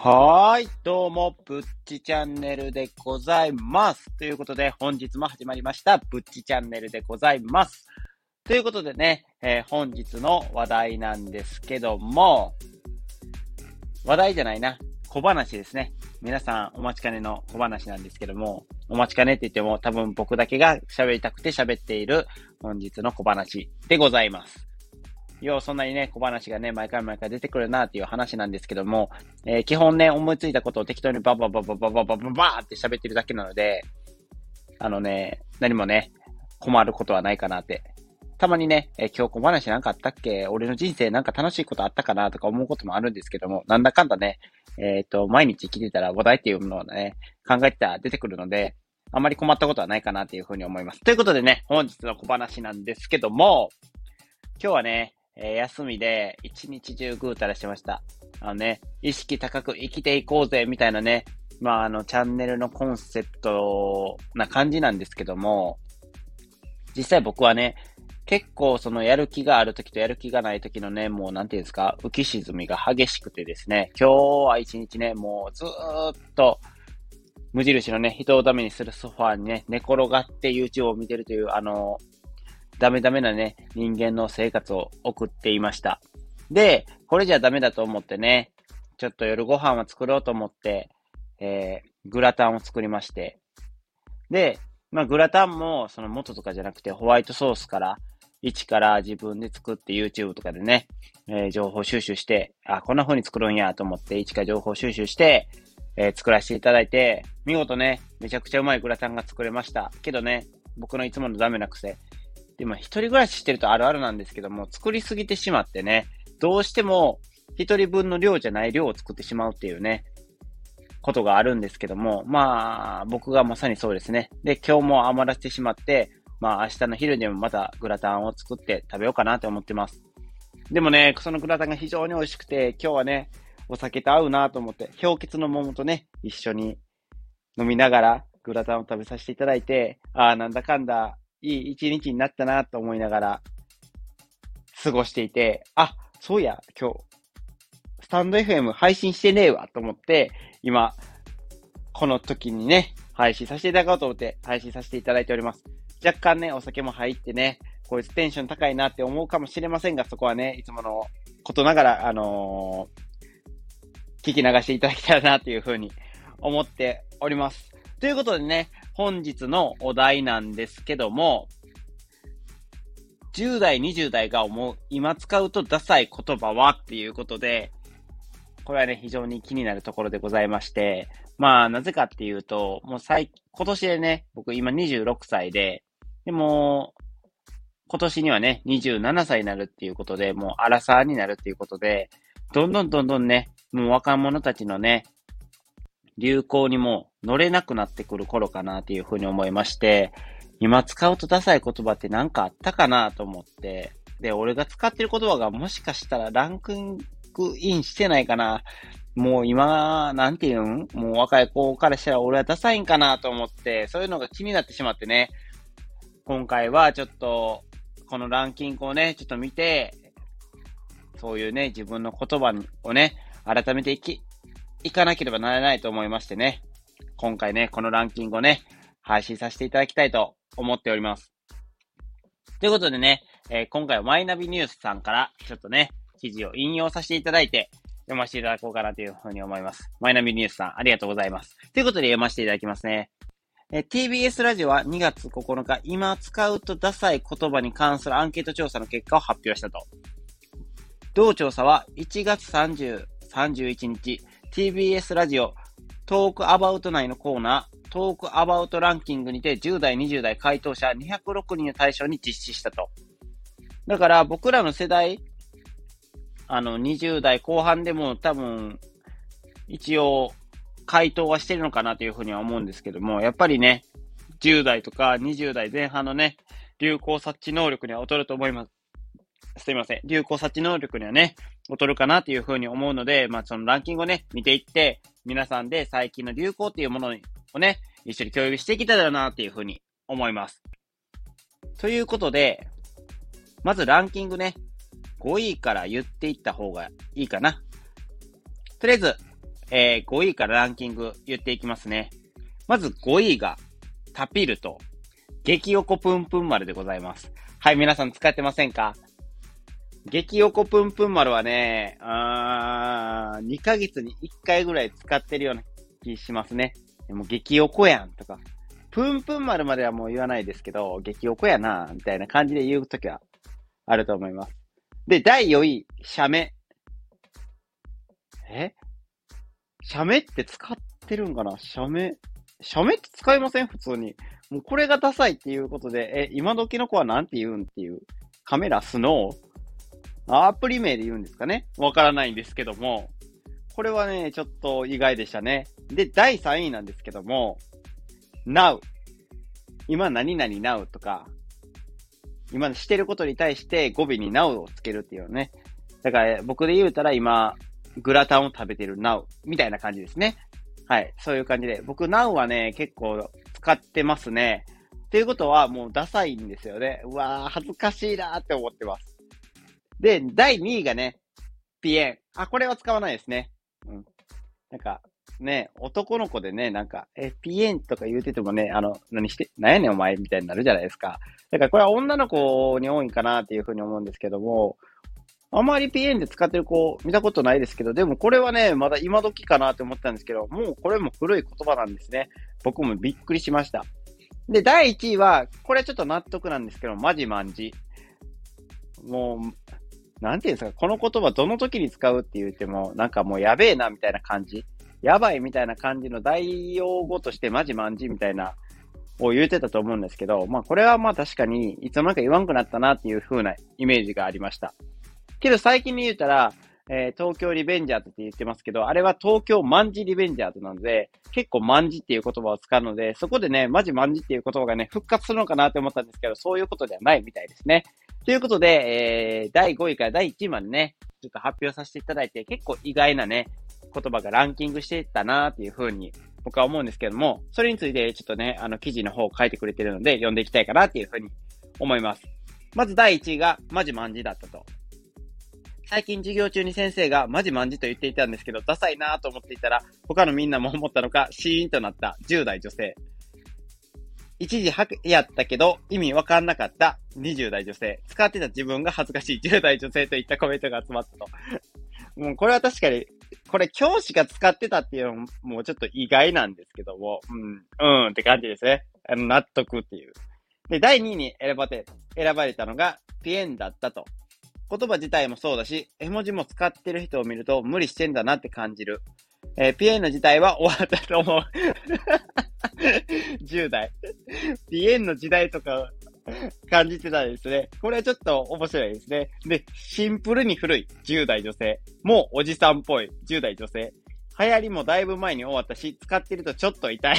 はーい、どうも、ぶっちチャンネルでございます。ということで、本日も始まりました、ぶっちチャンネルでございます。ということでね、えー、本日の話題なんですけども、話題じゃないな、小話ですね。皆さんお待ちかねの小話なんですけども、お待ちかねって言っても多分僕だけが喋りたくて喋っている本日の小話でございます。よう、そんなにね、小話がね、毎回毎回出てくるなっていう話なんですけども、えー、基本ね、思いついたことを適当にバババババババババーって喋ってるだけなので、あのね、何もね、困ることはないかなって。たまにね、えー、今日小話なんかあったっけ俺の人生なんか楽しいことあったかなとか思うこともあるんですけども、なんだかんだね、えっ、ー、と、毎日生きてたら話題っていうものをね、考えてたら出てくるので、あまり困ったことはないかなっていうふうに思います。ということでね、本日の小話なんですけども、今日はね、えー、休みで一日中ぐうたらしてました。あのね、意識高く生きていこうぜ、みたいなね、まああの、チャンネルのコンセプトな感じなんですけども、実際僕はね、結構そのやる気がある時とやる気がない時のね、もうなんていうんですか、浮き沈みが激しくてですね、今日は一日ね、もうずーっと、無印のね、人をダメにするソファーにね、寝転がって YouTube を見てるという、あの、ダメダメなね、人間の生活を送っていました。で、これじゃダメだと思ってね、ちょっと夜ご飯を作ろうと思って、えー、グラタンを作りまして。で、まあ、グラタンも、その元とかじゃなくて、ホワイトソースから、一から自分で作って YouTube とかでね、えー、情報収集して、あ、こんな風に作るんやと思って、一から情報収集して、えー、作らせていただいて、見事ね、めちゃくちゃうまいグラタンが作れました。けどね、僕のいつものダメな癖、でも一人暮らししてるとあるあるなんですけども、作りすぎてしまってね、どうしても一人分の量じゃない量を作ってしまうっていうね、ことがあるんですけども、まあ、僕がまさにそうですね。で、今日も余らせてしまって、まあ明日の昼にもまたグラタンを作って食べようかなと思ってます。でもね、そのグラタンが非常に美味しくて、今日はね、お酒と合うなと思って、氷結の桃とね、一緒に飲みながらグラタンを食べさせていただいて、ああ、なんだかんだいい一日になったなと思いながら過ごしていて、あ、そうや、今日、スタンド FM 配信してねえわと思って、今、この時にね、配信させていただこうと思って配信させていただいております。若干ね、お酒も入ってね、こいつテンション高いなって思うかもしれませんが、そこはね、いつものことながら、あのー、聞き流していただけたらなっていうふうに思っております。ということでね、本日のお題なんですけども、10代、20代が思う、今使うとダサい言葉はっていうことで、これはね、非常に気になるところでございまして、まあ、なぜかっていうと、もう最、今年でね、僕今26歳で、でも、今年にはね、27歳になるっていうことで、もう荒さになるっていうことで、どんどんどんどんね、もう若者たちのね、流行にも乗れなくなってくる頃かなっていうふうに思いまして、今使うとダサい言葉って何かあったかなと思って、で、俺が使ってる言葉がもしかしたらランクインしてないかな。もう今、なんていうんもう若い子からしたら俺はダサいんかなと思って、そういうのが気になってしまってね。今回はちょっと、このランキングをね、ちょっと見て、そういうね、自分の言葉をね、改めていき、いかなければならないと思いましてね、今回ね、このランキングをね、配信させていただきたいと思っております。ということでね、えー、今回はマイナビニュースさんからちょっとね、記事を引用させていただいて、読ませていただこうかなというふうに思います。マイナビニュースさん、ありがとうございます。ということで読ませていただきますね。え TBS ラジオは2月9日、今使うとダサい言葉に関するアンケート調査の結果を発表したと。同調査は1月30、31日、TBS ラジオトークアバウト内のコーナー、トークアバウトランキングにて10代、20代回答者206人を対象に実施したと。だから僕らの世代、あの、20代後半でも多分、一応、回答はしてるのかなというふうには思うんですけども、やっぱりね、10代とか20代前半のね、流行察知能力には劣ると思います。すいません。流行察知能力にはね、劣るかなというふうに思うので、まあ、そのランキングをね、見ていって、皆さんで最近の流行っていうものをね、一緒に共有していけたらなっていうふうに思います。ということで、まずランキングね、5位から言っていった方がいいかな。とりあえず、えー、5位からランキング言っていきますね。まず5位が、タピルと、激おこぷんぷん丸でございます。はい、皆さん使ってませんか？激おこぷんぷん丸はね、あー、2ヶ月に1回ぐらい使ってるような気しますね。でも激おこやんとか、ぷんぷん丸まではもう言わないですけど、激おこやな、みたいな感じで言うときはあると思います。で、第4位、写メ。え？写メって使ってるんかな？写メ？写メって使いません？普通に。もうこれがダサいっていうことで、え、今時の子はなんて言うんっていう。カメラスノー？アプリ名で言うんですかねわからないんですけども。これはね、ちょっと意外でしたね。で、第3位なんですけども、now。今何々 now とか、今してることに対して語尾に now をつけるっていうね。だから僕で言うたら今、グラタンを食べてる now みたいな感じですね。はい。そういう感じで。僕 now はね、結構使ってますね。っていうことはもうダサいんですよね。うわー、恥ずかしいなーって思ってます。で、第2位がね、ピエン。あ、これは使わないですね。うん。なんか、ね、男の子でね、なんか、え、ピエンとか言うててもね、あの、何して、なんやねんお前みたいになるじゃないですか。だからこれは女の子に多いかなっていうふうに思うんですけども、あまりピエンで使ってる子見たことないですけど、でもこれはね、まだ今時かなって思ったんですけど、もうこれも古い言葉なんですね。僕もびっくりしました。で、第1位は、これちょっと納得なんですけど、マジマンジ。もう、なんていうんですか、この言葉どの時に使うって言っても、なんかもうやべえなみたいな感じ？やばいみたいな感じの代用語としてマジマンジみたいな、を言うてたと思うんですけど、まあこれはまあ確かに、いつの間にか言わんくなったなっていう風なイメージがありました。けど最近に言うたら、えー、東京リベンジャーズって言ってますけど、あれは東京マンジリベンジャーズなので、結構マンジっていう言葉を使うので、そこでね、マジマンジっていう言葉がね、復活するのかなって思ったんですけど、そういうことではないみたいですね。ということで、えー、第5位から第1位までね、ちょっと発表させていただいて、結構意外なね、言葉がランキングしていったなっていうふうに僕は思うんですけども、それについてちょっとね、あの記事の方を書いてくれてるので読んでいきたいかなっていうふうに思います。まず第1位がマジマンジだったと。最近授業中に先生がマジマンジと言っていたんですけど、ダサいなぁと思っていたら、他のみんなも思ったのか、シーンとなった10代女性。一時はやったけど、意味わかんなかった20代女性。使ってた自分が恥ずかしい10代女性といったコメントが集まったと。もうこれは確かにこれ教師が使ってたっていうのも、もうちょっと意外なんですけども、うん、うんって感じですね。あの、納得っていう。で、第2位に選ばれ、選ばれたのが、ピエンだったと。言葉自体もそうだし、絵文字も使ってる人を見ると無理してんだなって感じる。えー、ピエンの時代は終わったと思う。10代。ピエンの時代とか感じてたんですね。これはちょっと面白いですね。で、シンプルに古い10代女性。もうおじさんっぽい10代女性。流行りもだいぶ前に終わったし、使ってるとちょっと痛い。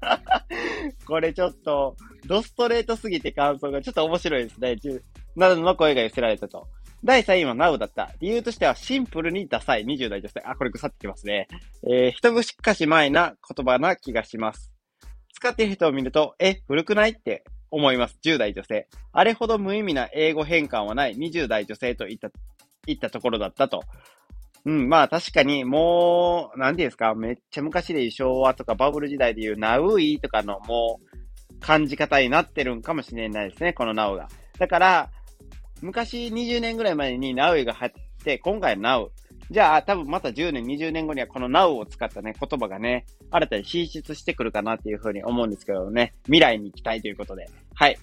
これちょっと、ドストレートすぎて感想がちょっと面白いですね。などの声が寄せられたと。第3位は Now だった。理由としてはシンプルにダサい20代女性。あ、これ腐ってきますね。えー、一かし前な言葉な気がします。使っている人を見ると、え、古くないって思います。10代女性。あれほど無意味な英語変換はない20代女性といった、いったところだったと。うん、まあ確かにもう、なんていうんですか、めっちゃ昔で言う昭和とかバブル時代で言うナウイとかのもう感じ方になってるんかもしれないですね、このナウが。だから、昔20年ぐらい前にナウイが入って、今回ナウ。じゃあ、多分また10年、20年後にはこの Now を使ったね、言葉がね、新たに進出してくるかなっていうふうに思うんですけどね、未来に行きたいということで。はい。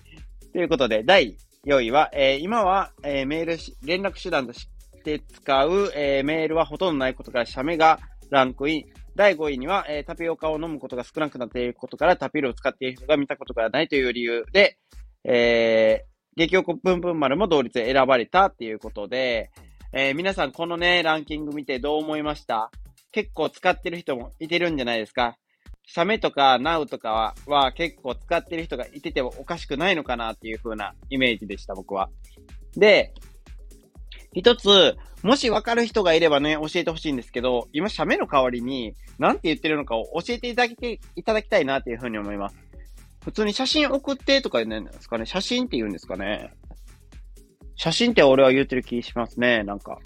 ということで、第4位は、えー、今は、えー、メール連絡手段として使う、えー、メールはほとんどないことから、社名がランクイン。第5位には、え、タピオカを飲むことが少なくなっていることから、タピルを使っている人が見たことがないという理由で、えー、激おこぷんぷん丸も同率選ばれたっていうことで、えー、皆さんこのね、ランキング見てどう思いました？結構使ってる人もいてるんじゃないですか？サメとかナウとかはは結構使ってる人がいててもおかしくないのかなっていう風なイメージでした、僕は。で、一つ、もしわかる人がいればね、教えてほしいんですけど、今、シャメの代わりに、なんて言ってるのかを教えていただきていただきたいなっていうふうに思います。普通に写真送ってとか言うんですかね写真って言うんですかね写真って俺は言ってる気しますね。なんか。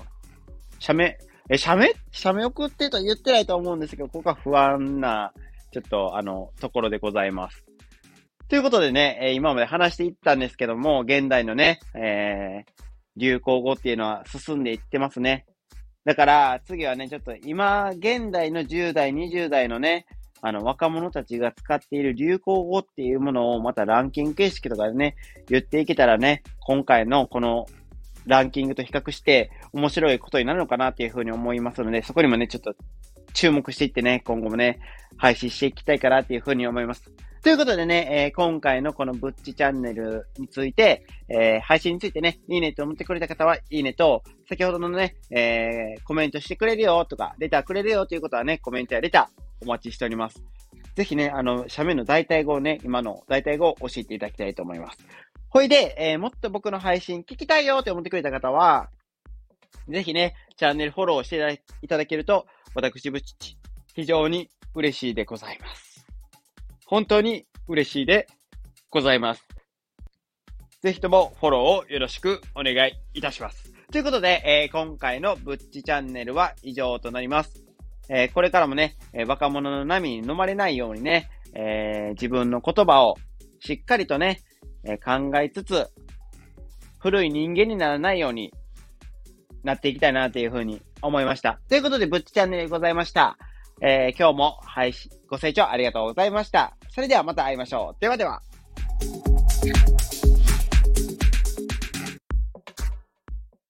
写メ、え、写メ？写メ送ってとは言ってないと思うんですけど、ここは不安な、ちょっと、あの、ところでございます。ということでね、え今まで話していったんですけども、現代のね、えー、流行語っていうのは進んでいってますね。だから、次はね、ちょっと今、現代の10代、20代のね、あの、若者たちが使っている流行語っていうものをまたランキング形式とかでね、言っていけたらね、今回のこのランキングと比較して面白いことになるのかなっていうふうに思いますので、そこにもね、ちょっと注目していってね、今後もね、配信していきたいかなっていうふうに思います。ということでね、えー、今回のこのブッチチャンネルについて、えー、配信についてね、いいねと思ってくれた方は、いいねと、先ほどのね、えー、コメントしてくれるよとか、レターくれるよということはね、コメントやレターお待ちしております。ぜひね、あの、写メの代替語をね、今の代替語を教えていただきたいと思います。ほいで、えー、もっと僕の配信聞きたいよって思ってくれた方は、ぜひね、チャンネルフォローしていただけると、私、ブッチ、非常に嬉しいでございます。本当に嬉しいでございます。ぜひともフォローをよろしくお願いいたします。ということで、えー、今回のぶっちチャンネルは以上となります。えー、これからもね、え、若者の波に飲まれないようにね、え自分の言葉をしっかりとね、え考えつつ、古い人間にならないようになっていきたいなというふうに思いました。ということで、ぶっちチャンネルでございました。え今日も配信、ご清聴ありがとうございました。それではまた会いましょう。ではでは。